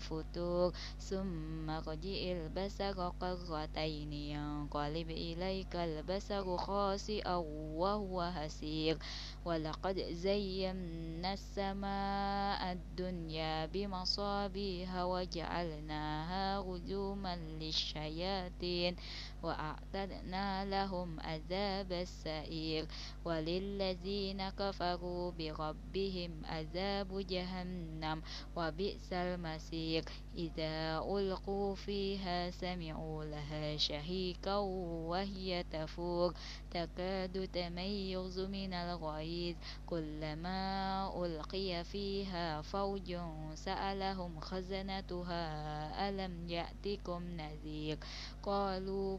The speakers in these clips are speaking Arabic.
فتور ثم ارجع البصر قرتين ينقلب إليك البصر خاسئا وهو هسير ولقد زينا السماء الدنيا بمصابيها وجعلناها رجوما للشياطين وأعتدنا لهم عذاب السعير وللذين كفروا بربهم عذاب جهنم وبئس المصير. إذا ألقوا فيها سمعوا لها شهيكا وهي تفور. تكاد تميز من الغيظ. كلما ألقي فيها فوج سألهم خزنتها ألم يأتكم نذير؟ قالوا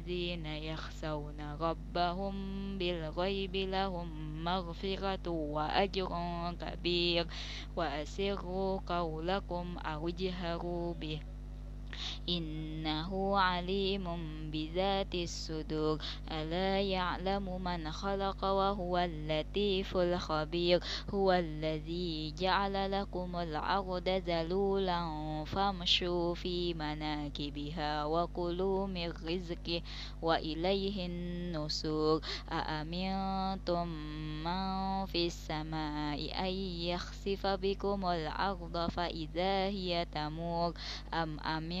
يخشون ربهم بالغيب لهم مغفرة وأجر كبير. وأسروا قولكم أو اجهروا به. إنه عليم بذات الصدور. ألا يعلم من خلق وهو اللطيف الخبير. هو الذي جعل لكم الأرض ذلولا فامشوا في مناكبها وكلوا من رزقه وإليه النشور أأمنتم من في السماء أن يخسف بكم الأرض فإذا هي تمور؟ أم أمنتم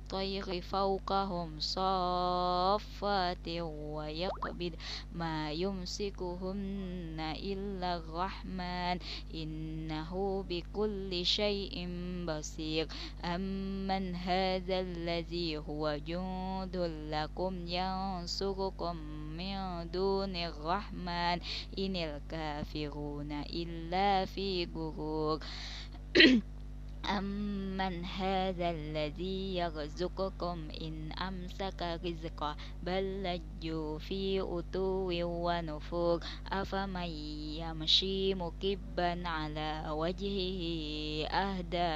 الطير فوقهم صافات ويقبض ما يمسكهن إلا الرحمن. إنه بكل شيء بصير. أمن هذا الذي هو جند لكم ينصركم من دون الرحمن. إن الكافرون إلا في غرور. أمن هذا الذي يرزقكم إن أمسك رزقه بل لجوا في أتو ونفور أفمن يمشي مكبا على وجهه أهدى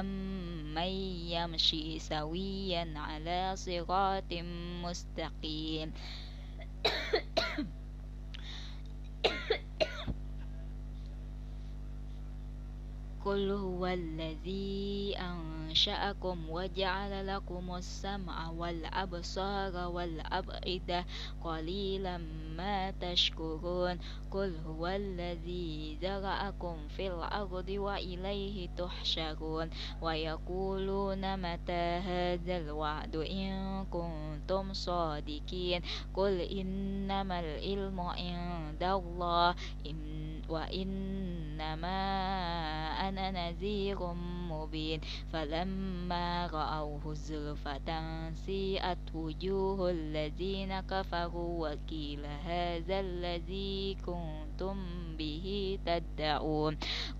أمن يمشي سويا على صراط مستقيم قل هو الذي أنشأكم وجعل لكم السمع والأبصار والأفئدة قليلا ما تشكرون. قل هو الذي ذرأكم في الأرض وإليه تحشرون. ويقولون متى هذا الوعد إن كنتم صادقين. قل إنما العلم عند الله. إن وإنما أنا نذير مبين. فلما رأوه زلفة سيئت وجوه الذين كفروا. وكيل هذا الذي كنتم به تدعون.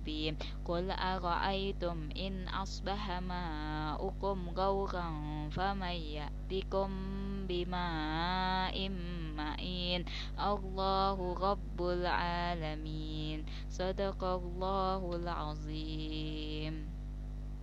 مبين قل أرأيتم إن أصبح ماؤكم غورا فمن يأتكم بماء معين الله رب العالمين صدق الله العظيم.